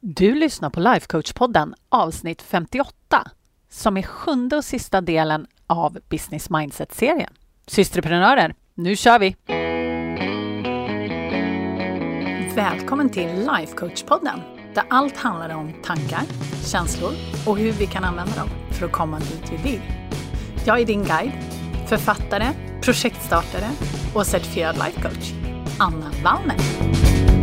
Du lyssnar på Lifecoach-podden avsnitt 58 som är sjunde och sista delen av Business Mindset-serien. Systerprenörer, nu kör vi! Välkommen till Lifecoach-podden där allt handlar om tankar, känslor och hur vi kan använda dem för att komma dit vi vill. Jag är din guide, författare, projektstartare och certifierad lifecoach, Anna Wallner.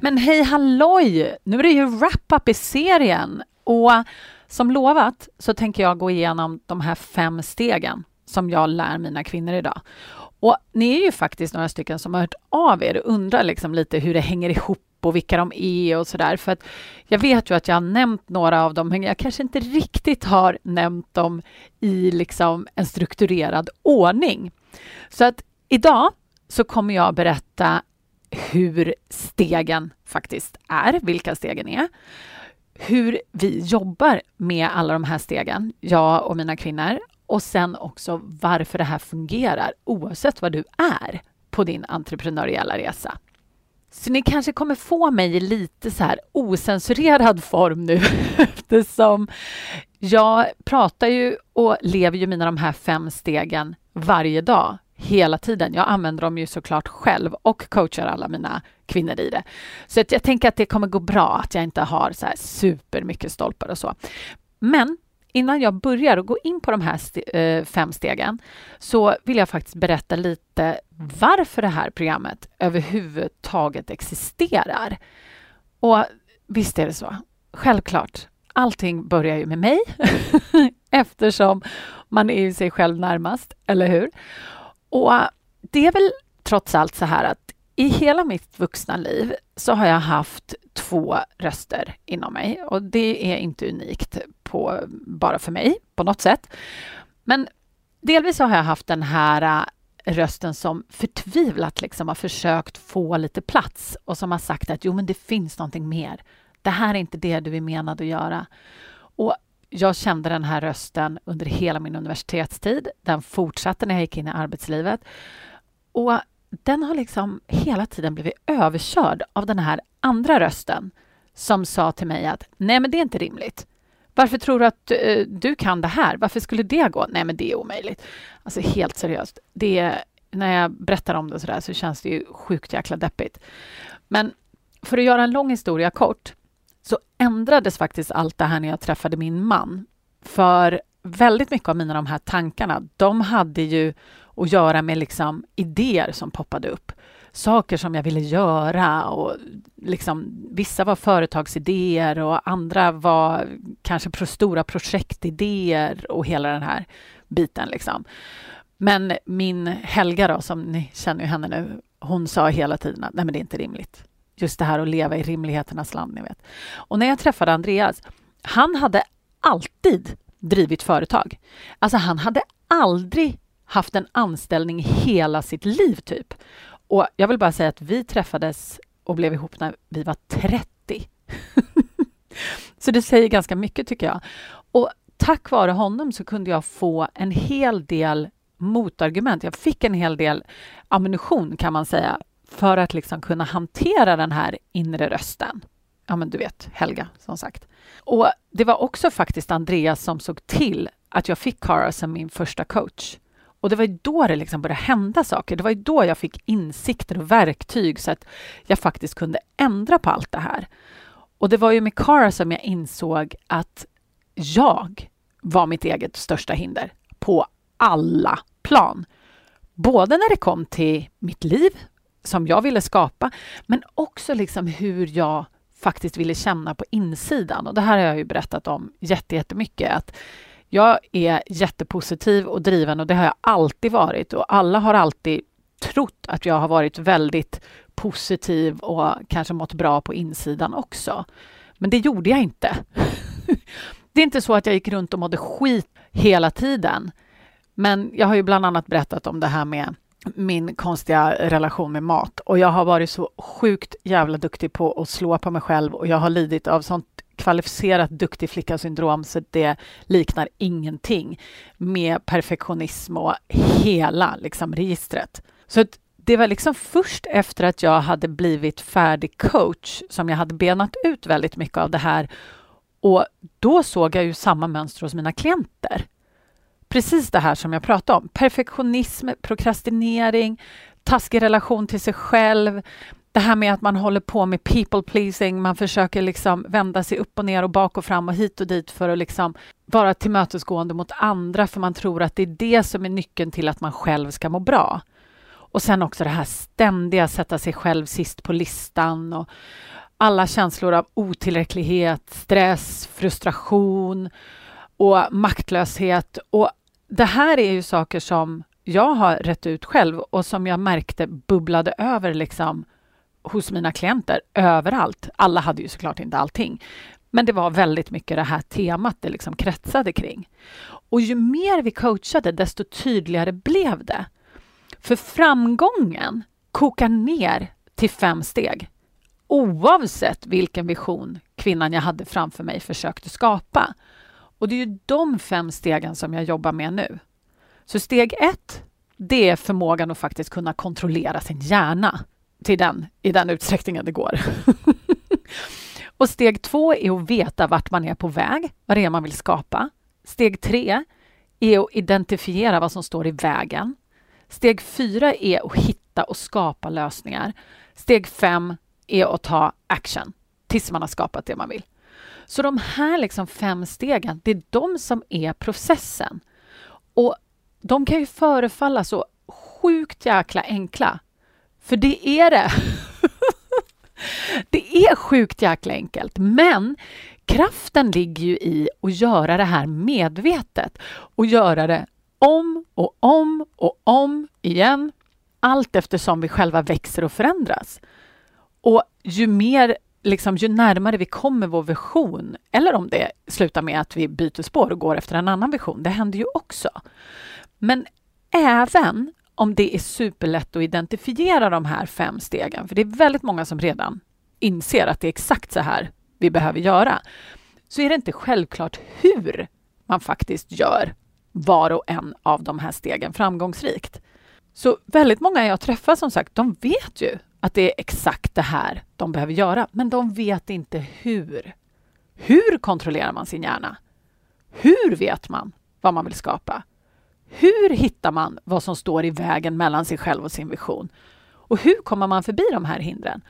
Men hej halloj! Nu är det ju wrap-up i serien och som lovat så tänker jag gå igenom de här fem stegen som jag lär mina kvinnor idag. Och ni är ju faktiskt några stycken som har hört av er och undrar liksom lite hur det hänger ihop och vilka de är och sådär. För att jag vet ju att jag har nämnt några av dem, men jag kanske inte riktigt har nämnt dem i liksom en strukturerad ordning. Så att idag så kommer jag berätta hur stegen faktiskt är, vilka stegen är, hur vi jobbar med alla de här stegen, jag och mina kvinnor, och sen också varför det här fungerar oavsett vad du är på din entreprenöriella resa. Så ni kanske kommer få mig i lite så här osensurerad form nu eftersom jag pratar ju och lever ju mina de här fem stegen varje dag hela tiden. Jag använder dem ju såklart själv och coachar alla mina kvinnor i det. Så att jag tänker att det kommer gå bra att jag inte har så här supermycket stolpar och så. Men innan jag börjar och går in på de här st eh, fem stegen så vill jag faktiskt berätta lite varför det här programmet överhuvudtaget existerar. Och visst är det så. Självklart. Allting börjar ju med mig eftersom man är ju sig själv närmast, eller hur? Och det är väl trots allt så här att i hela mitt vuxna liv så har jag haft två röster inom mig och det är inte unikt på, bara för mig på något sätt. Men delvis har jag haft den här äh, rösten som förtvivlat liksom har försökt få lite plats och som har sagt att jo, men det finns någonting mer. Det här är inte det du är menad att göra. Och jag kände den här rösten under hela min universitetstid. Den fortsatte när jag gick in i arbetslivet. Och den har liksom hela tiden blivit överkörd av den här andra rösten som sa till mig att nej, men det är inte rimligt. Varför tror du att uh, du kan det här? Varför skulle det gå? Nej, men det är omöjligt. Alltså helt seriöst. Det när jag berättar om det så där så känns det ju sjukt jäkla deppigt. Men för att göra en lång historia kort så ändrades faktiskt allt det här när jag träffade min man. För väldigt mycket av mina de här tankarna, de hade ju att göra med liksom idéer som poppade upp. Saker som jag ville göra och liksom, vissa var företagsidéer och andra var kanske pro stora projektidéer och hela den här biten. Liksom. Men min Helga då, som ni känner ju henne nu, hon sa hela tiden att nej men det är inte rimligt. Just det här att leva i rimligheternas land, ni vet. Och när jag träffade Andreas, han hade alltid drivit företag. Alltså han hade aldrig haft en anställning hela sitt liv, typ. Och jag vill bara säga att vi träffades och blev ihop när vi var 30. så det säger ganska mycket, tycker jag. Och tack vare honom så kunde jag få en hel del motargument. Jag fick en hel del ammunition, kan man säga, för att liksom kunna hantera den här inre rösten. Ja, men du vet, Helga, som sagt. Och det var också faktiskt Andreas som såg till att jag fick Cara som min första coach. Och det var då det liksom började hända saker. Det var då jag fick insikter och verktyg så att jag faktiskt kunde ändra på allt det här. Och det var ju med Cara som jag insåg att jag var mitt eget största hinder på alla plan. Både när det kom till mitt liv, som jag ville skapa, men också liksom hur jag faktiskt ville känna på insidan. Och det här har jag ju berättat om jättemycket. Att jag är jättepositiv och driven och det har jag alltid varit och alla har alltid trott att jag har varit väldigt positiv och kanske mått bra på insidan också. Men det gjorde jag inte. det är inte så att jag gick runt och mådde skit hela tiden. Men jag har ju bland annat berättat om det här med min konstiga relation med mat. Och jag har varit så sjukt jävla duktig på att slå på mig själv och jag har lidit av sånt kvalificerat duktig flicka-syndrom så det liknar ingenting med perfektionism och hela liksom, registret. Så det var liksom först efter att jag hade blivit färdig coach som jag hade benat ut väldigt mycket av det här. Och då såg jag ju samma mönster hos mina klienter. Precis det här som jag pratade om. Perfektionism, prokrastinering, taskig relation till sig själv. Det här med att man håller på med people pleasing, man försöker liksom vända sig upp och ner och bak och fram och hit och dit för att liksom vara tillmötesgående mot andra för man tror att det är det som är nyckeln till att man själv ska må bra. Och sen också det här ständiga sätta sig själv sist på listan och alla känslor av otillräcklighet, stress, frustration och maktlöshet. Och det här är ju saker som jag har rätt ut själv och som jag märkte bubblade över liksom hos mina klienter överallt. Alla hade ju såklart inte allting. Men det var väldigt mycket det här temat det liksom kretsade kring. Och ju mer vi coachade, desto tydligare blev det. För framgången kokar ner till fem steg oavsett vilken vision kvinnan jag hade framför mig försökte skapa. Och det är ju de fem stegen som jag jobbar med nu. Så steg ett, det är förmågan att faktiskt kunna kontrollera sin hjärna till den, i den utsträckningen det går. och steg två är att veta vart man är på väg, vad det är man vill skapa. Steg tre är att identifiera vad som står i vägen. Steg fyra är att hitta och skapa lösningar. Steg fem är att ta action tills man har skapat det man vill. Så de här liksom fem stegen, det är de som är processen. Och de kan ju förefalla så sjukt jäkla enkla. För det är det. det är sjukt jäkla enkelt. Men kraften ligger ju i att göra det här medvetet och göra det om och om och om igen allt eftersom vi själva växer och förändras. Och ju mer liksom, ju närmare vi kommer vår vision, eller om det slutar med att vi byter spår och går efter en annan vision, det händer ju också. Men även om det är superlätt att identifiera de här fem stegen, för det är väldigt många som redan inser att det är exakt så här vi behöver göra, så är det inte självklart hur man faktiskt gör var och en av de här stegen framgångsrikt. Så väldigt många jag träffar som sagt, de vet ju att det är exakt det här de behöver göra, men de vet inte hur. Hur kontrollerar man sin hjärna? Hur vet man vad man vill skapa? Hur hittar man vad som står i vägen mellan sig själv och sin vision? Och hur kommer man förbi de här hindren?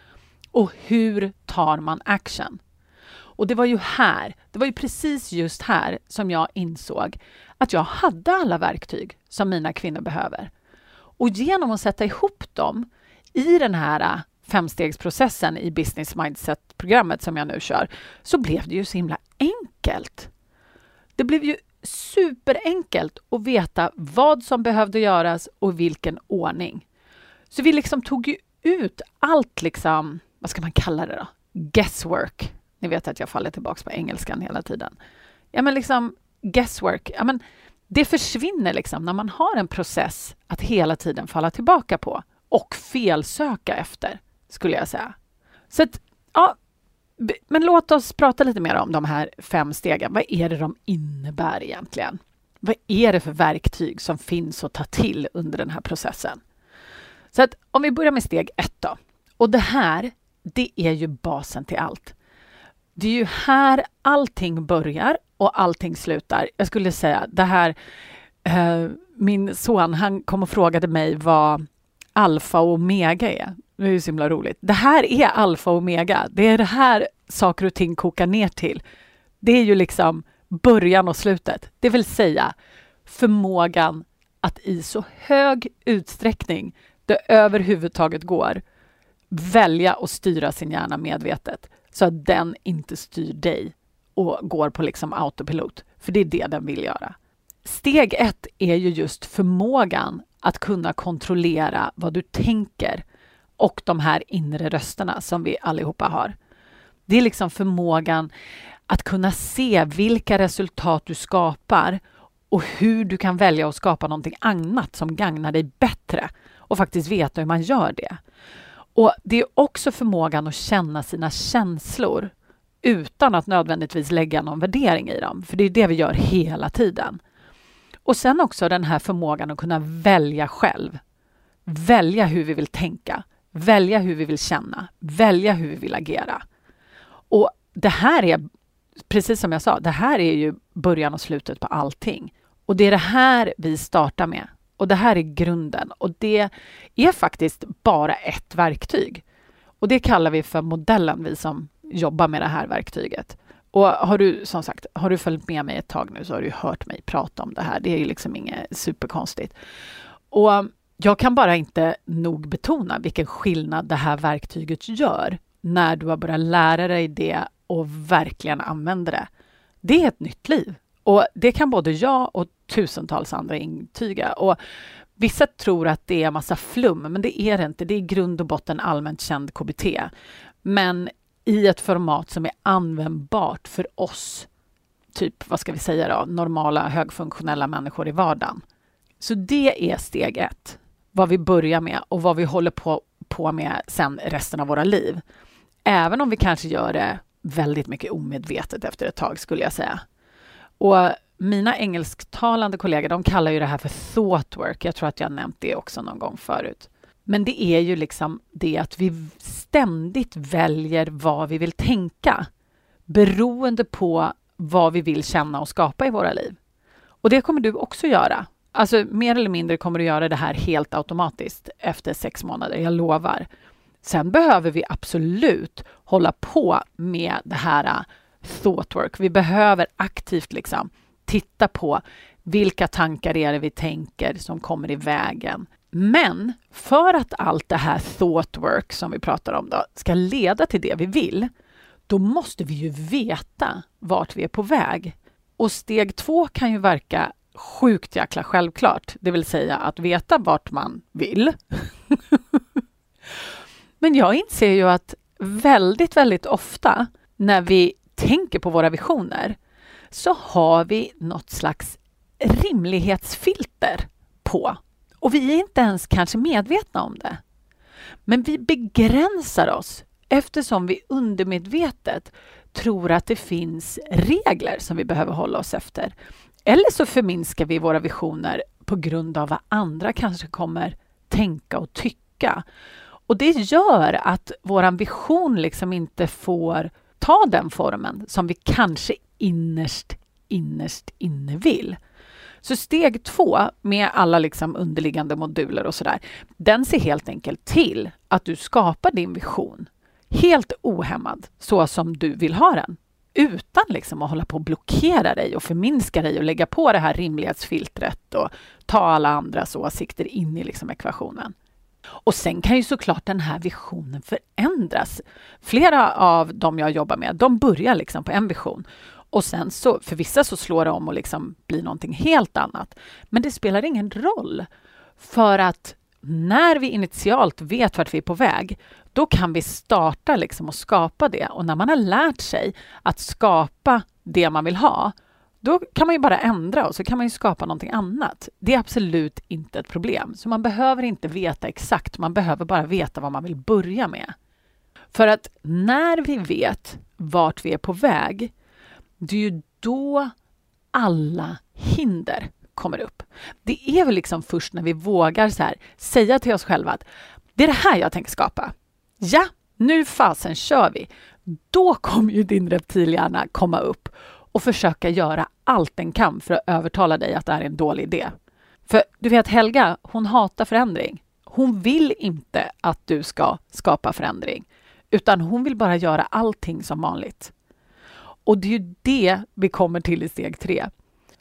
Och hur tar man action? Och det var ju här, det var ju precis just här som jag insåg att jag hade alla verktyg som mina kvinnor behöver. Och genom att sätta ihop dem i den här äh, femstegsprocessen i Business Mindset-programmet som jag nu kör, så blev det ju så himla enkelt. Det blev ju superenkelt att veta vad som behövde göras och vilken ordning. Så vi liksom tog ju ut allt, liksom, vad ska man kalla det då? Guesswork. Ni vet att jag faller tillbaka på engelskan hela tiden. Ja, men liksom guesswork. Ja, men det försvinner liksom när man har en process att hela tiden falla tillbaka på och felsöka efter, skulle jag säga. Så att, ja, men låt oss prata lite mer om de här fem stegen. Vad är det de innebär egentligen? Vad är det för verktyg som finns att ta till under den här processen? Så att om vi börjar med steg ett då. Och det här, det är ju basen till allt. Det är ju här allting börjar och allting slutar. Jag skulle säga det här, eh, min son, han kom och frågade mig vad alfa och omega är. Det är ju så himla roligt. Det här är alfa och omega. Det är det här saker och ting kokar ner till. Det är ju liksom början och slutet, det vill säga förmågan att i så hög utsträckning det överhuvudtaget går välja och styra sin hjärna medvetet så att den inte styr dig och går på liksom autopilot, för det är det den vill göra. Steg ett är ju just förmågan att kunna kontrollera vad du tänker och de här inre rösterna som vi allihopa har. Det är liksom förmågan att kunna se vilka resultat du skapar och hur du kan välja att skapa någonting annat som gagnar dig bättre och faktiskt veta hur man gör det. Och Det är också förmågan att känna sina känslor utan att nödvändigtvis lägga någon värdering i dem, för det är det vi gör hela tiden. Och sen också den här förmågan att kunna välja själv. välja hur vi vill tänka, välja hur vi vill känna, välja hur vi vill agera. Och det här är, precis som jag sa, det här är ju början och slutet på allting. Och det är det här vi startar med. Och det här är grunden. Och det är faktiskt bara ett verktyg. Och det kallar vi för modellen, vi som jobbar med det här verktyget. Och har du som sagt, har du följt med mig ett tag nu så har du hört mig prata om det här. Det är ju liksom inget superkonstigt. Och jag kan bara inte nog betona vilken skillnad det här verktyget gör när du har börjat lära dig det och verkligen använder det. Det är ett nytt liv. Och det kan både jag och tusentals andra intyga. Och vissa tror att det är massa flum, men det är det inte. Det är i grund och botten allmänt känd KBT. Men i ett format som är användbart för oss, typ vad ska vi säga då, normala högfunktionella människor i vardagen. Så det är steg ett, vad vi börjar med och vad vi håller på, på med sen resten av våra liv. Även om vi kanske gör det väldigt mycket omedvetet efter ett tag skulle jag säga. Och mina engelsktalande kollegor de kallar ju det här för thoughtwork. Jag tror att jag nämnt det också någon gång förut. Men det är ju liksom det att vi ständigt väljer vad vi vill tänka beroende på vad vi vill känna och skapa i våra liv. Och det kommer du också göra. Alltså mer eller mindre kommer du göra det här helt automatiskt efter sex månader, jag lovar. Sen behöver vi absolut hålla på med det här uh, thought work. Vi behöver aktivt liksom titta på vilka tankar är det vi tänker som kommer i vägen? Men för att allt det här thought work som vi pratar om då, ska leda till det vi vill, då måste vi ju veta vart vi är på väg. Och steg två kan ju verka sjukt jäkla självklart, det vill säga att veta vart man vill. Men jag inser ju att väldigt, väldigt ofta när vi tänker på våra visioner så har vi något slags rimlighetsfilter på. Och vi är inte ens kanske medvetna om det. Men vi begränsar oss eftersom vi undermedvetet tror att det finns regler som vi behöver hålla oss efter. Eller så förminskar vi våra visioner på grund av vad andra kanske kommer tänka och tycka. Och det gör att vår vision liksom inte får ta den formen som vi kanske innerst, innerst inne vill. Så steg två med alla liksom underliggande moduler och sådär, den ser helt enkelt till att du skapar din vision helt ohämmad så som du vill ha den. Utan liksom att hålla på och blockera dig och förminska dig och lägga på det här rimlighetsfiltret och ta alla andras åsikter in i liksom ekvationen. Och sen kan ju såklart den här visionen förändras. Flera av de jag jobbar med, de börjar liksom på en vision och sen så, för vissa så slår det om och liksom blir någonting helt annat. Men det spelar ingen roll. För att när vi initialt vet vart vi är på väg, då kan vi starta liksom och skapa det. Och när man har lärt sig att skapa det man vill ha, då kan man ju bara ändra och så kan man ju skapa någonting annat. Det är absolut inte ett problem. Så man behöver inte veta exakt, man behöver bara veta vad man vill börja med. För att när vi vet vart vi är på väg, det är ju då alla hinder kommer upp. Det är väl liksom först när vi vågar så här, säga till oss själva att det är det här jag tänker skapa. Ja, nu fasen kör vi. Då kommer ju din reptilhjärna komma upp och försöka göra allt den kan för att övertala dig att det här är en dålig idé. För du vet Helga, hon hatar förändring. Hon vill inte att du ska skapa förändring, utan hon vill bara göra allting som vanligt. Och det är ju det vi kommer till i steg tre.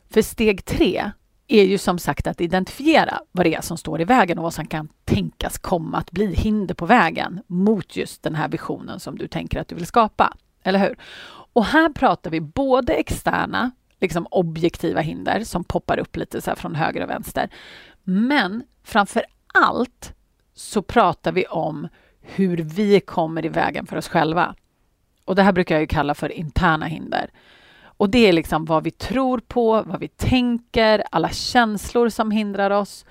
För steg tre är ju som sagt att identifiera vad det är som står i vägen och vad som kan tänkas komma att bli hinder på vägen mot just den här visionen som du tänker att du vill skapa. Eller hur? Och här pratar vi både externa, liksom objektiva hinder som poppar upp lite så från höger och vänster. Men framför allt så pratar vi om hur vi kommer i vägen för oss själva. Och det här brukar jag ju kalla för interna hinder. Och det är liksom vad vi tror på, vad vi tänker, alla känslor som hindrar oss.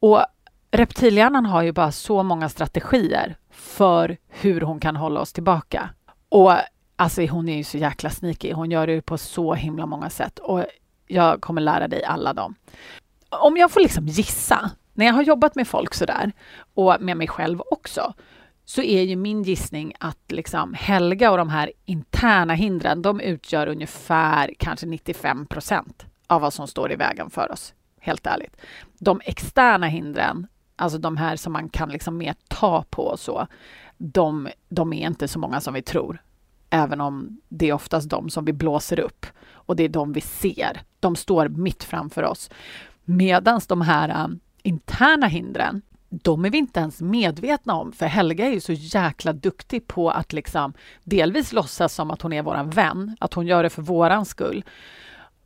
Och reptilhjärnan har ju bara så många strategier för hur hon kan hålla oss tillbaka. Och alltså hon är ju så jäkla sneaky. Hon gör det på så himla många sätt och jag kommer lära dig alla dem. Om jag får liksom gissa när jag har jobbat med folk sådär, och med mig själv också, så är ju min gissning att liksom Helga och de här interna hindren, de utgör ungefär kanske 95 procent av vad som står i vägen för oss, helt ärligt. De externa hindren, alltså de här som man kan liksom mer ta på och så, de, de är inte så många som vi tror. Även om det är oftast de som vi blåser upp och det är de vi ser. De står mitt framför oss. Medan de här äh, interna hindren, de är vi inte ens medvetna om, för Helga är ju så jäkla duktig på att liksom delvis låtsas som att hon är våran vän, att hon gör det för våran skull.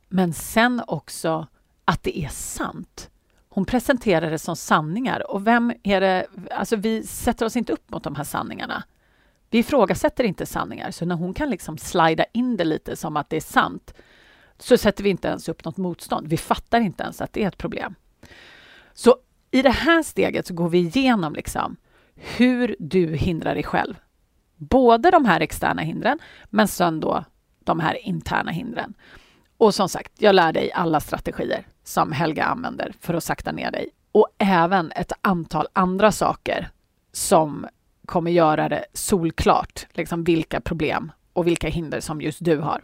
Men sen också att det är sant. Hon presenterar det som sanningar och vem är det? Alltså, vi sätter oss inte upp mot de här sanningarna. Vi ifrågasätter inte sanningar, så när hon kan liksom slida in det lite som att det är sant, så sätter vi inte ens upp något motstånd. Vi fattar inte ens att det är ett problem. Så i det här steget så går vi igenom liksom hur du hindrar dig själv. Både de här externa hindren, men sen då de här interna hindren. Och som sagt, jag lär dig alla strategier som Helga använder för att sakta ner dig och även ett antal andra saker som kommer göra det solklart liksom vilka problem och vilka hinder som just du har.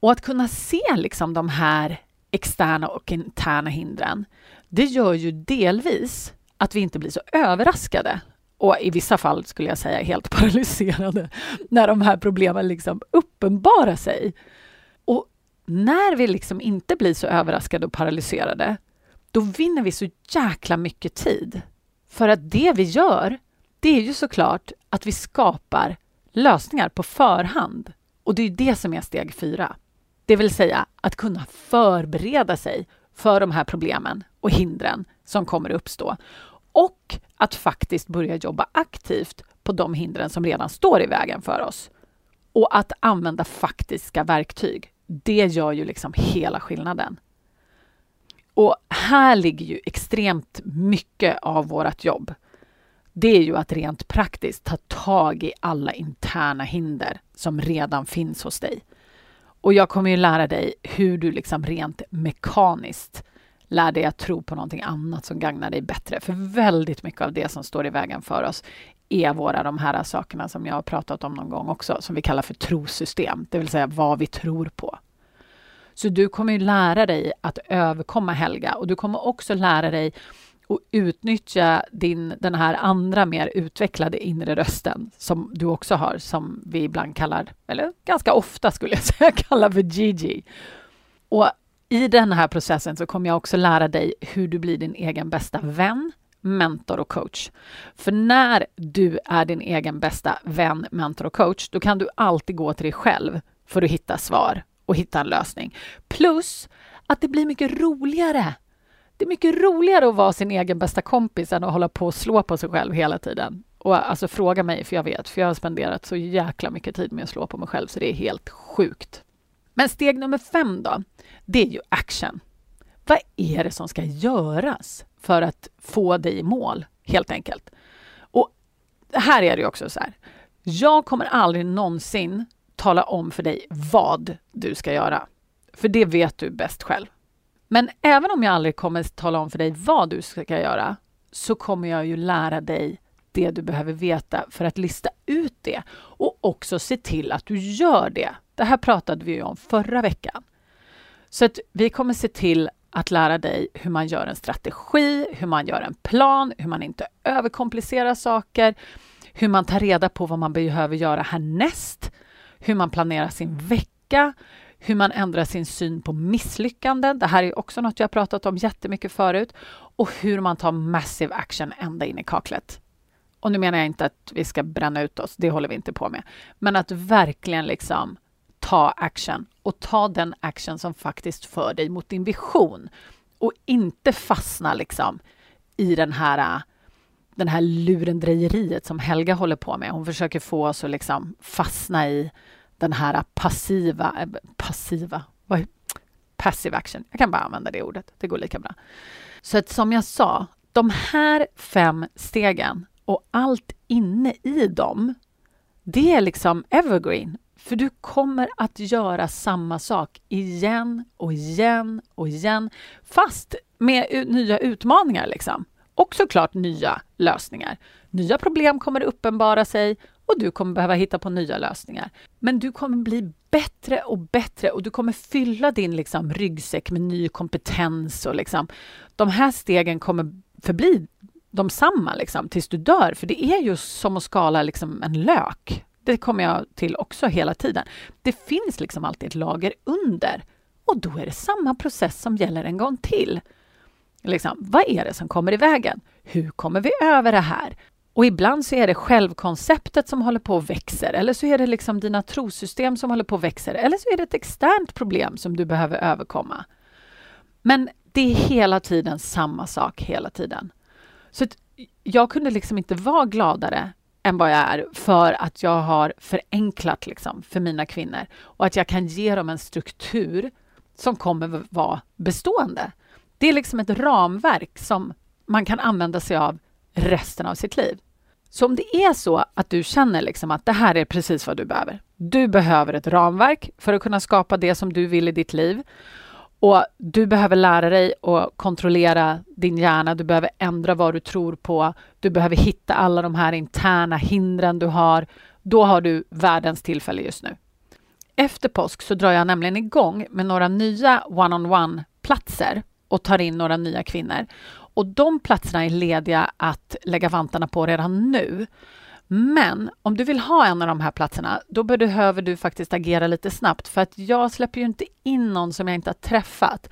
Och att kunna se liksom de här externa och interna hindren, det gör ju delvis att vi inte blir så överraskade och i vissa fall skulle jag säga helt paralyserade när de här problemen liksom uppenbarar sig. Och när vi liksom inte blir så överraskade och paralyserade, då vinner vi så jäkla mycket tid. För att det vi gör, det är ju såklart att vi skapar lösningar på förhand. Och det är det som är steg fyra. Det vill säga att kunna förbereda sig för de här problemen och hindren som kommer uppstå. Och att faktiskt börja jobba aktivt på de hindren som redan står i vägen för oss. Och att använda faktiska verktyg. Det gör ju liksom hela skillnaden. Och här ligger ju extremt mycket av vårt jobb. Det är ju att rent praktiskt ta tag i alla interna hinder som redan finns hos dig. Och jag kommer ju lära dig hur du liksom rent mekaniskt lär dig att tro på någonting annat som gagnar dig bättre. För väldigt mycket av det som står i vägen för oss är våra de här sakerna som jag har pratat om någon gång också, som vi kallar för trosystem, det vill säga vad vi tror på. Så du kommer ju lära dig att överkomma Helga och du kommer också lära dig att utnyttja din, den här andra mer utvecklade inre rösten som du också har, som vi ibland kallar, eller ganska ofta skulle jag säga, kallar för Gigi. Och i den här processen så kommer jag också lära dig hur du blir din egen bästa vän, mentor och coach. För när du är din egen bästa vän, mentor och coach, då kan du alltid gå till dig själv för att hitta svar och hitta en lösning. Plus att det blir mycket roligare. Det är mycket roligare att vara sin egen bästa kompis än att hålla på och slå på sig själv hela tiden. Och alltså fråga mig, för jag vet, för jag har spenderat så jäkla mycket tid med att slå på mig själv, så det är helt sjukt. Men steg nummer fem då, det är ju action. Vad är det som ska göras för att få dig i mål, helt enkelt? Och här är det också så här. Jag kommer aldrig någonsin tala om för dig vad du ska göra. För det vet du bäst själv. Men även om jag aldrig kommer tala om för dig vad du ska göra så kommer jag ju lära dig det du behöver veta för att lista ut det och också se till att du gör det. Det här pratade vi om förra veckan. Så att vi kommer se till att lära dig hur man gör en strategi, hur man gör en plan, hur man inte överkomplicerar saker, hur man tar reda på vad man behöver göra härnäst, hur man planerar sin vecka, hur man ändrar sin syn på misslyckanden. Det här är också något jag pratat om jättemycket förut. Och hur man tar massive action ända in i kaklet. Och nu menar jag inte att vi ska bränna ut oss, det håller vi inte på med. Men att verkligen liksom ta action och ta den action som faktiskt för dig mot din vision och inte fastna liksom i den här äh, den här lurendrejeriet som Helga håller på med. Hon försöker få oss att liksom fastna i den här äh, passiva, äh, passiva, vad, passive action. Jag kan bara använda det ordet, det går lika bra. Så att som jag sa, de här fem stegen och allt inne i dem, det är liksom evergreen. För du kommer att göra samma sak igen och igen och igen, fast med nya utmaningar. Liksom. och såklart nya lösningar. Nya problem kommer uppenbara sig och du kommer behöva hitta på nya lösningar. Men du kommer bli bättre och bättre och du kommer fylla din liksom, ryggsäck med ny kompetens och liksom, de här stegen kommer förbli de samma liksom, tills du dör. För det är ju som att skala liksom, en lök. Det kommer jag till också hela tiden. Det finns liksom alltid ett lager under och då är det samma process som gäller en gång till. Liksom, vad är det som kommer i vägen? Hur kommer vi över det här? Och ibland så är det självkonceptet som håller på och växer eller så är det liksom dina trosystem som håller på och växer eller så är det ett externt problem som du behöver överkomma. Men det är hela tiden samma sak hela tiden. Så jag kunde liksom inte vara gladare än vad jag är för att jag har förenklat liksom för mina kvinnor och att jag kan ge dem en struktur som kommer vara bestående. Det är liksom ett ramverk som man kan använda sig av resten av sitt liv. Så om det är så att du känner liksom att det här är precis vad du behöver. Du behöver ett ramverk för att kunna skapa det som du vill i ditt liv. Och du behöver lära dig att kontrollera din hjärna, du behöver ändra vad du tror på, du behöver hitta alla de här interna hindren du har. Då har du världens tillfälle just nu. Efter påsk så drar jag nämligen igång med några nya one-on-one-platser och tar in några nya kvinnor. Och de platserna är lediga att lägga vantarna på redan nu. Men om du vill ha en av de här platserna, då behöver du faktiskt agera lite snabbt för att jag släpper ju inte in någon som jag inte har träffat.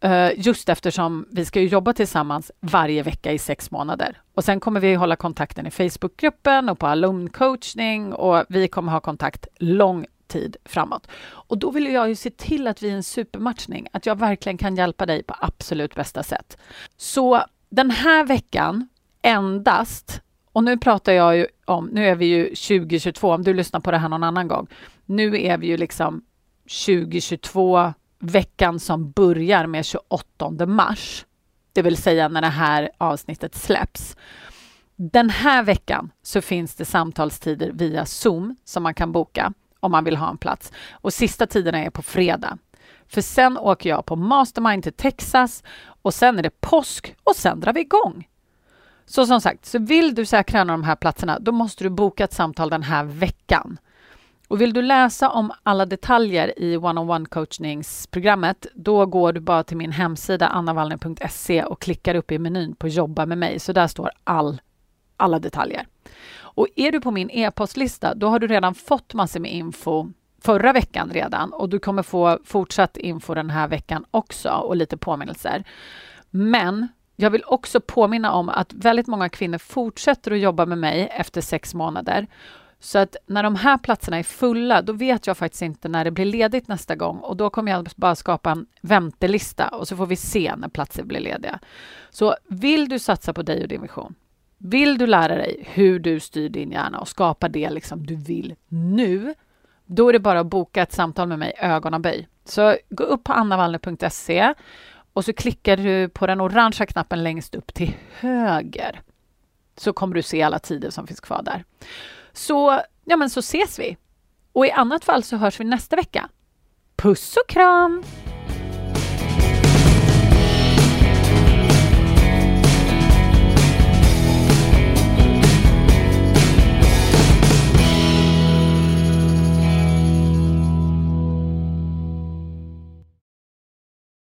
Eh, just eftersom vi ska jobba tillsammans varje vecka i sex månader. Och sen kommer vi hålla kontakten i Facebookgruppen och på alumncoachning och vi kommer ha kontakt lång tid framåt. Och då vill jag ju se till att vi är en supermatchning, att jag verkligen kan hjälpa dig på absolut bästa sätt. Så den här veckan endast och nu pratar jag ju om, nu är vi ju 2022, om du lyssnar på det här någon annan gång. Nu är vi ju liksom 2022, veckan som börjar med 28 mars, det vill säga när det här avsnittet släpps. Den här veckan så finns det samtalstider via Zoom som man kan boka om man vill ha en plats. Och sista tiderna är på fredag. För sen åker jag på Mastermind till Texas och sen är det påsk och sen drar vi igång. Så som sagt, så vill du säkra en av de här platserna, då måste du boka ett samtal den här veckan. Och vill du läsa om alla detaljer i one-on-one coachningsprogrammet, då går du bara till min hemsida annavallner.se och klickar upp i menyn på jobba med mig, så där står all, alla detaljer. Och är du på min e-postlista, då har du redan fått massor med info förra veckan redan och du kommer få fortsatt info den här veckan också och lite påminnelser. Men jag vill också påminna om att väldigt många kvinnor fortsätter att jobba med mig efter sex månader. Så att när de här platserna är fulla, då vet jag faktiskt inte när det blir ledigt nästa gång och då kommer jag bara skapa en väntelista och så får vi se när platser blir lediga. Så vill du satsa på dig och din vision, vill du lära dig hur du styr din hjärna och skapa det liksom du vill nu, då är det bara att boka ett samtal med mig ögonaböj. Så gå upp på annavallner.se och så klickar du på den orangea knappen längst upp till höger. Så kommer du se alla tider som finns kvar där. Så, ja men så ses vi. Och i annat fall så hörs vi nästa vecka. Puss och kram!